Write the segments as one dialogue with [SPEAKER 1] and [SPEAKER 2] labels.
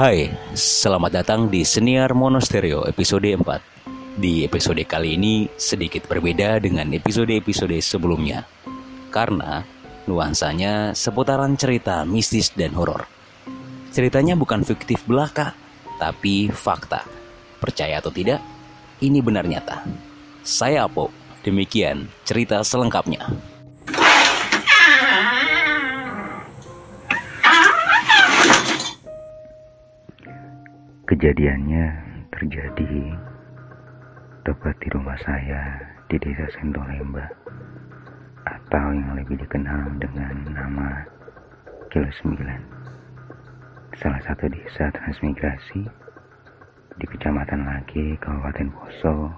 [SPEAKER 1] Hai, selamat datang di Senior Monostereo episode 4 Di episode kali ini sedikit berbeda dengan episode-episode sebelumnya. Karena nuansanya seputaran cerita mistis dan horor. Ceritanya bukan fiktif belaka, tapi fakta. Percaya atau tidak, ini benar nyata. Saya Apo, demikian cerita selengkapnya
[SPEAKER 2] Kejadiannya terjadi tepat di rumah saya di desa Sentolemba atau yang lebih dikenal dengan nama Kilo 9 salah satu desa transmigrasi di Kecamatan Lagi, Kabupaten Poso,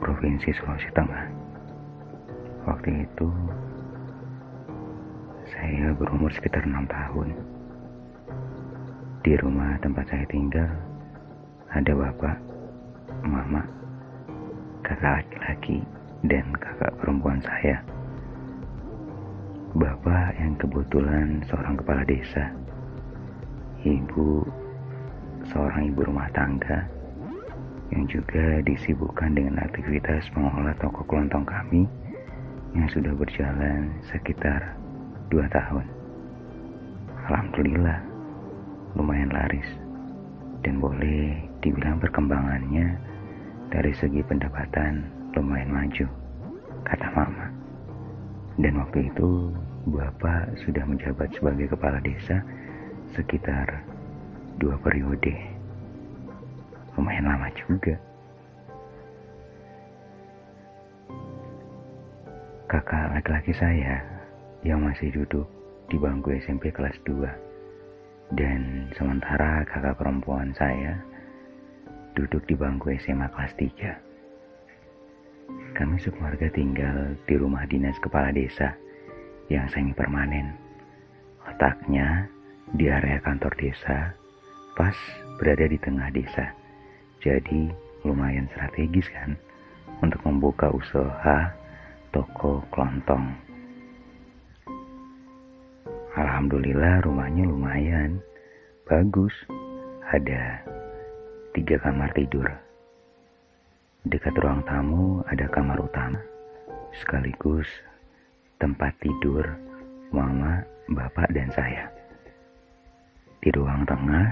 [SPEAKER 2] Provinsi Sulawesi Tengah. Waktu itu saya berumur sekitar enam tahun. Di rumah tempat saya tinggal ada bapak, mama, kakak laki-laki, dan kakak perempuan saya. Bapak yang kebetulan seorang kepala desa, ibu seorang ibu rumah tangga yang juga disibukkan dengan aktivitas mengolah toko kelontong kami yang sudah berjalan sekitar dua tahun. Alhamdulillah, lumayan laris dan boleh dibilang perkembangannya dari segi pendapatan lumayan maju, kata mama. Dan waktu itu bapak sudah menjabat sebagai kepala desa sekitar dua periode. Lumayan lama juga. Kakak laki-laki saya yang masih duduk di bangku SMP kelas 2 dan sementara kakak perempuan saya duduk di bangku SMA kelas 3. Kami sekeluarga tinggal di rumah dinas kepala desa yang semi permanen. Letaknya di area kantor desa, pas berada di tengah desa. Jadi lumayan strategis kan untuk membuka usaha toko kelontong. Alhamdulillah rumahnya lumayan bagus. Ada tiga kamar tidur. Dekat ruang tamu ada kamar utama, sekaligus tempat tidur mama, bapak, dan saya. Di ruang tengah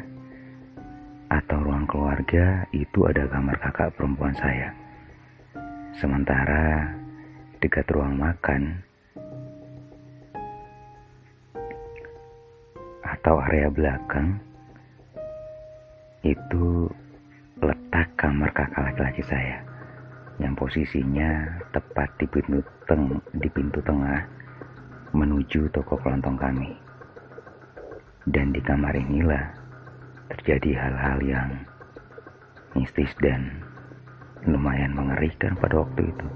[SPEAKER 2] atau ruang keluarga itu ada kamar kakak perempuan saya. Sementara dekat ruang makan atau area belakang itu letak kamar kakak laki-laki saya yang posisinya tepat di pintu, teng di pintu tengah menuju toko kelontong kami. Dan di kamar inilah terjadi hal-hal yang mistis dan lumayan mengerikan pada waktu itu.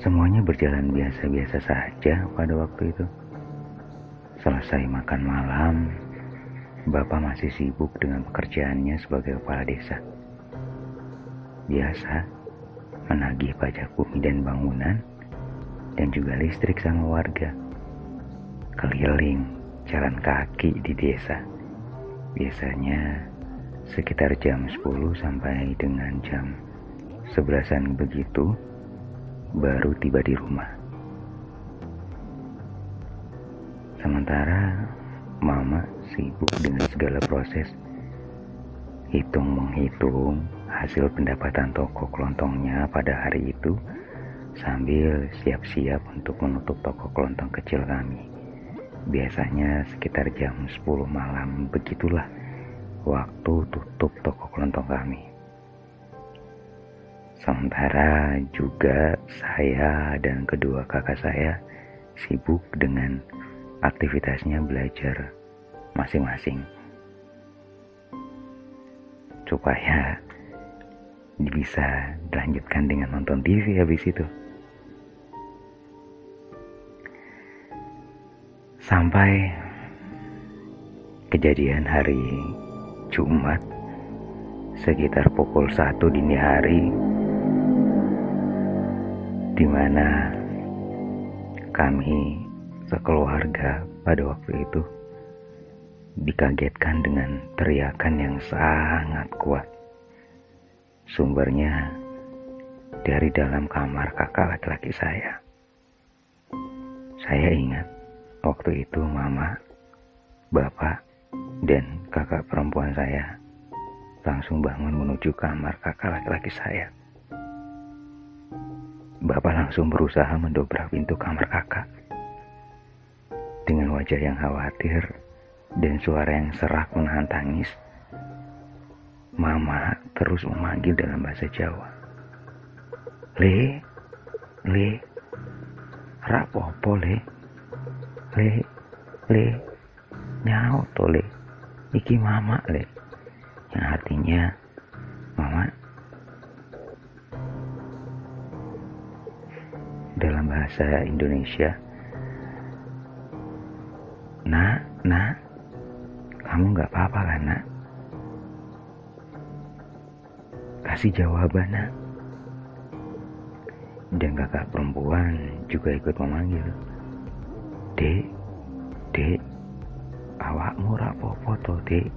[SPEAKER 2] Semuanya berjalan biasa-biasa saja pada waktu itu. Selesai makan malam, Bapak masih sibuk dengan pekerjaannya sebagai kepala desa. Biasa, menagih pajak bumi dan bangunan, dan juga listrik sama warga. Keliling jalan kaki di desa. Biasanya sekitar jam 10 sampai dengan jam 11 begitu, baru tiba di rumah. Sementara mama sibuk dengan segala proses hitung menghitung hasil pendapatan toko kelontongnya pada hari itu sambil siap-siap untuk menutup toko kelontong kecil kami. Biasanya sekitar jam 10 malam begitulah waktu tutup toko kelontong kami. Sementara juga saya dan kedua kakak saya sibuk dengan aktivitasnya belajar masing-masing. Supaya bisa dilanjutkan dengan nonton TV habis itu. Sampai kejadian hari Jumat sekitar pukul 1 dini hari di mana kami sekeluarga pada waktu itu dikagetkan dengan teriakan yang sangat kuat. Sumbernya dari dalam kamar kakak laki-laki saya. Saya ingat waktu itu mama, bapak, dan kakak perempuan saya langsung bangun menuju kamar kakak laki-laki saya. Bapak langsung berusaha mendobrak pintu kamar kakak. Wajah yang khawatir dan suara yang serak menahan tangis, Mama terus memanggil dalam bahasa Jawa. Le, le, rapopo le, le, le, nyau to le, iki mama le, yang artinya mama dalam bahasa Indonesia. Nak, nak, kamu nggak apa-apa kan nak? kasih jawaban nak. Dan kakak perempuan juga ikut memanggil. Dek, dek, awakmu rapopo to dek.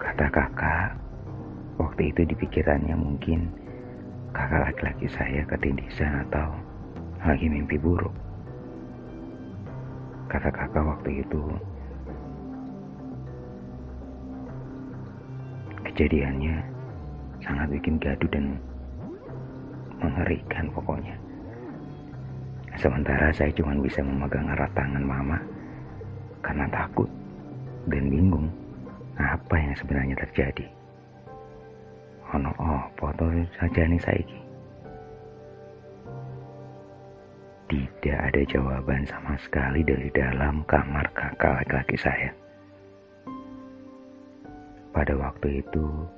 [SPEAKER 2] Kata kakak, waktu itu di pikirannya mungkin kakak laki-laki saya ketindisan atau lagi mimpi buruk. Kata kakak waktu itu, Kejadiannya sangat bikin gaduh dan mengerikan pokoknya. Sementara saya cuma bisa memegang erat tangan mama karena takut dan bingung apa yang sebenarnya terjadi. Ono oh, foto saja nih saiki. Tidak ada jawaban sama sekali dari dalam kamar kakak laki-laki saya. Pada waktu itu,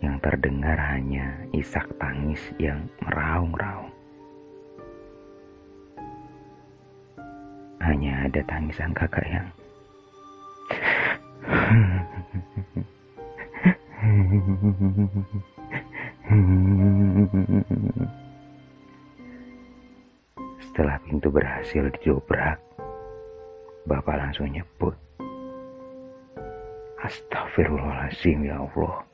[SPEAKER 2] yang terdengar hanya isak tangis yang meraung-raung. Hanya ada tangisan kakak yang Setelah pintu berhasil didobrak, Bapak langsung nyebut. Astagfirullahaladzim ya Allah.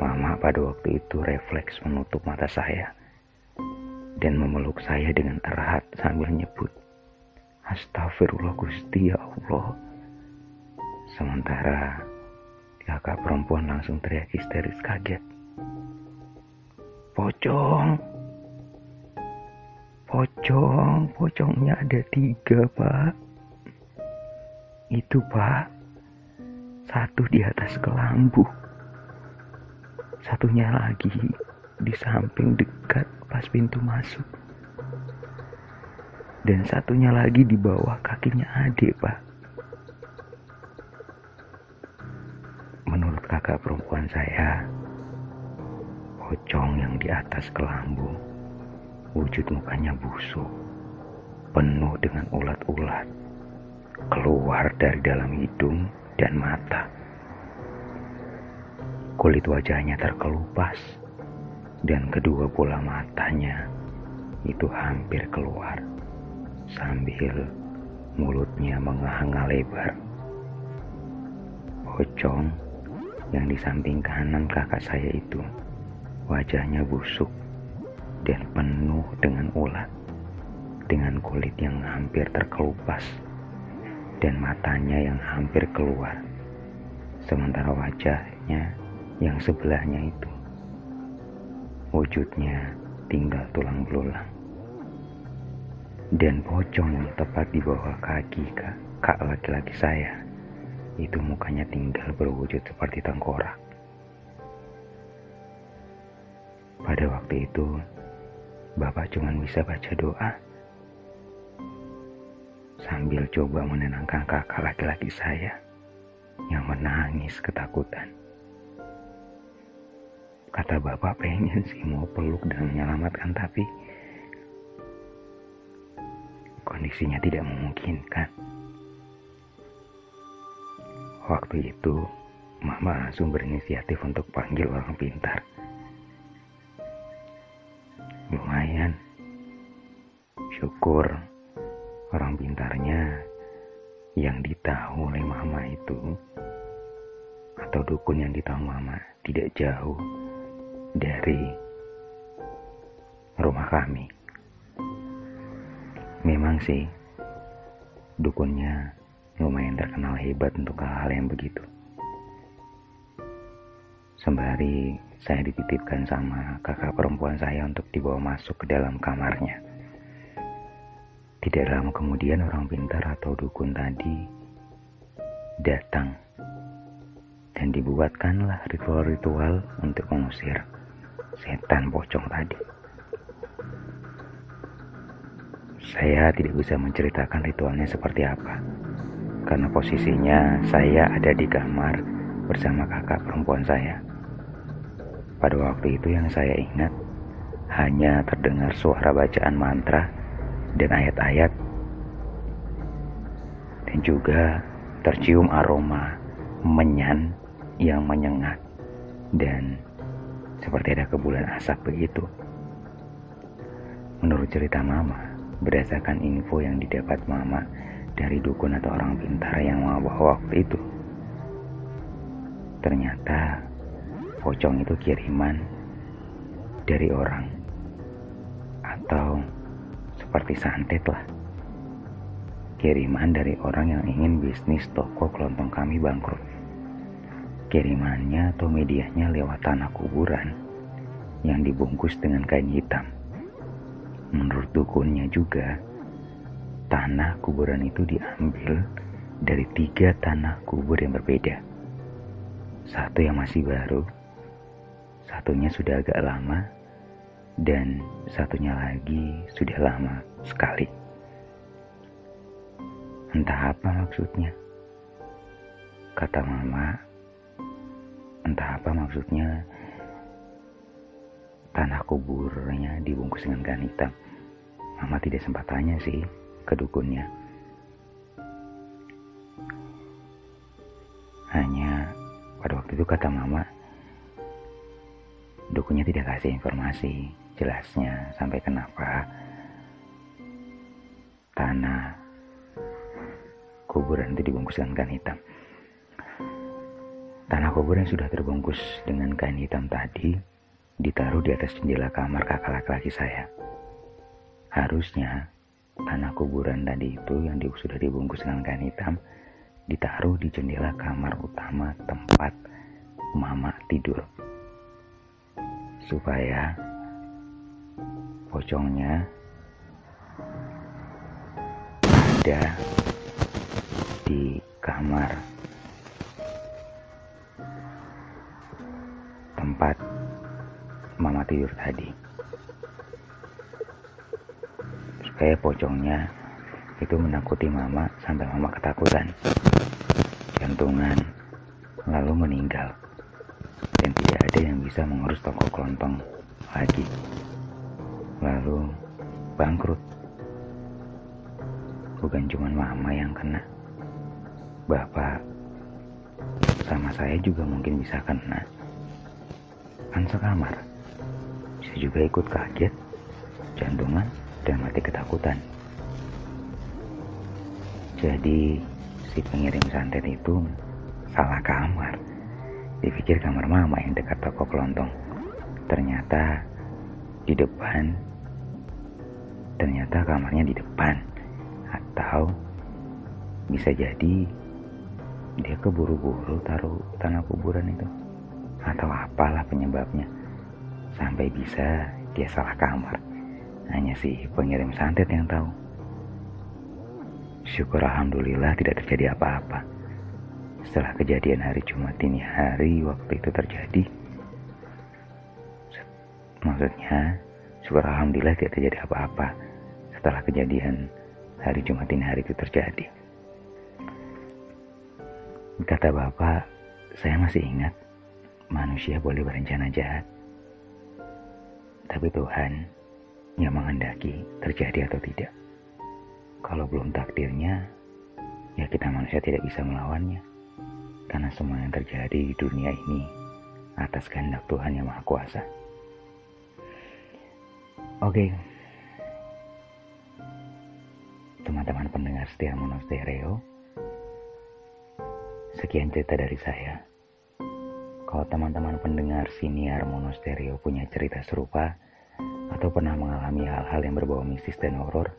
[SPEAKER 2] Mama pada waktu itu refleks menutup mata saya dan memeluk saya dengan erat sambil nyebut. Astagfirullah Gusti ya Allah. Sementara kakak perempuan langsung teriak histeris kaget. Pocong. Pocong, pocongnya ada tiga pak. Itu pak, satu di atas kelambu. Satunya lagi di samping dekat pas pintu masuk. Dan satunya lagi di bawah kakinya adik pak. Menurut kakak perempuan saya, pocong yang di atas kelambu, wujud mukanya busuk, penuh dengan ulat-ulat keluar dari dalam hidung dan mata. Kulit wajahnya terkelupas dan kedua bola matanya itu hampir keluar sambil mulutnya menganga lebar. Pocong yang di samping kanan kakak saya itu wajahnya busuk dan penuh dengan ulat dengan kulit yang hampir terkelupas dan matanya yang hampir keluar, sementara wajahnya yang sebelahnya itu wujudnya tinggal tulang belulang. Dan pocong yang tepat di bawah kaki kak, kak laki-laki saya itu mukanya tinggal berwujud seperti tengkorak. Pada waktu itu, Bapak cuma bisa baca doa sambil coba menenangkan kakak laki-laki saya yang menangis ketakutan. Kata bapak pengen sih mau peluk dan menyelamatkan tapi kondisinya tidak memungkinkan. Waktu itu mama langsung berinisiatif untuk panggil orang pintar. Lumayan, syukur orang pintarnya yang ditahu oleh mama itu atau dukun yang ditahu mama tidak jauh dari rumah kami. Memang sih dukunnya lumayan terkenal hebat untuk hal-hal yang begitu. Sembari saya dititipkan sama kakak perempuan saya untuk dibawa masuk ke dalam kamarnya. Tidak lama kemudian orang pintar atau dukun tadi datang dan dibuatkanlah ritual-ritual untuk mengusir setan pocong tadi. Saya tidak bisa menceritakan ritualnya seperti apa, karena posisinya saya ada di kamar bersama kakak perempuan saya. Pada waktu itu yang saya ingat hanya terdengar suara bacaan mantra dan ayat-ayat dan juga tercium aroma menyan yang menyengat dan seperti ada kebulan asap begitu. Menurut cerita mama, berdasarkan info yang didapat mama dari dukun atau orang pintar yang membawa waktu itu, ternyata pocong itu kiriman dari orang atau seperti santet lah. Kiriman dari orang yang ingin bisnis toko kelontong kami bangkrut. Kirimannya atau medianya lewat tanah kuburan yang dibungkus dengan kain hitam. Menurut dukunnya juga, tanah kuburan itu diambil dari tiga tanah kubur yang berbeda. Satu yang masih baru, satunya sudah agak lama, dan satunya lagi sudah lama sekali. Entah apa maksudnya. Kata mama, entah apa maksudnya tanah kuburnya dibungkus dengan kain hitam. Mama tidak sempat tanya sih ke dukunnya. Hanya pada waktu itu kata mama, dukunnya tidak kasih informasi jelasnya sampai kenapa tanah kuburan itu dibungkus dengan kain hitam. Tanah kuburan sudah terbungkus dengan kain hitam tadi ditaruh di atas jendela kamar kakak laki-laki saya. Harusnya tanah kuburan tadi itu yang sudah dibungkus dengan kain hitam ditaruh di jendela kamar utama tempat mama tidur. Supaya pocongnya ada di kamar tempat mama tidur tadi. Supaya pocongnya itu menakuti mama sampai mama ketakutan. Jantungan lalu meninggal dan tidak ada yang bisa mengurus toko kelontong lagi lalu bangkrut. Bukan cuma mama yang kena, bapak sama saya juga mungkin bisa kena. Kan sekamar, bisa juga ikut kaget, jantungan, dan mati ketakutan. Jadi si pengirim santet itu salah kamar. Dipikir kamar mama yang dekat toko kelontong. Ternyata di depan ternyata kamarnya di depan. Atau bisa jadi dia keburu-buru taruh tanah kuburan itu. Atau apalah penyebabnya. Sampai bisa dia salah kamar. Hanya si pengirim santet yang tahu. Syukur alhamdulillah tidak terjadi apa-apa setelah kejadian hari Jumat ini hari waktu itu terjadi maksudnya syukur alhamdulillah tidak terjadi apa-apa setelah kejadian hari Jumat ini hari itu terjadi. Kata Bapak, saya masih ingat manusia boleh berencana jahat. Tapi Tuhan yang menghendaki terjadi atau tidak. Kalau belum takdirnya, ya kita manusia tidak bisa melawannya. Karena semua yang terjadi di dunia ini atas kehendak Tuhan yang Maha Kuasa. Oke, teman-teman pendengar setia monostereo. Sekian cerita dari saya. Kalau teman-teman pendengar siniar monostereo punya cerita serupa atau pernah mengalami hal-hal yang berbau mistis dan horor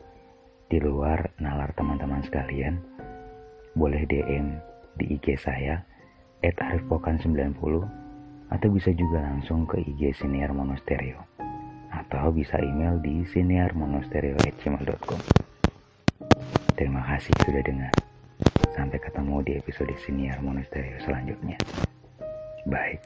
[SPEAKER 2] di luar nalar teman-teman sekalian, boleh DM di IG saya @arifpokan90 atau bisa juga langsung ke IG Siniar Monostereo atau bisa email di siniarmonostereo@gmail.com. Terima kasih sudah dengar. Sampai ketemu di episode Siniar Monasterio selanjutnya. Bye.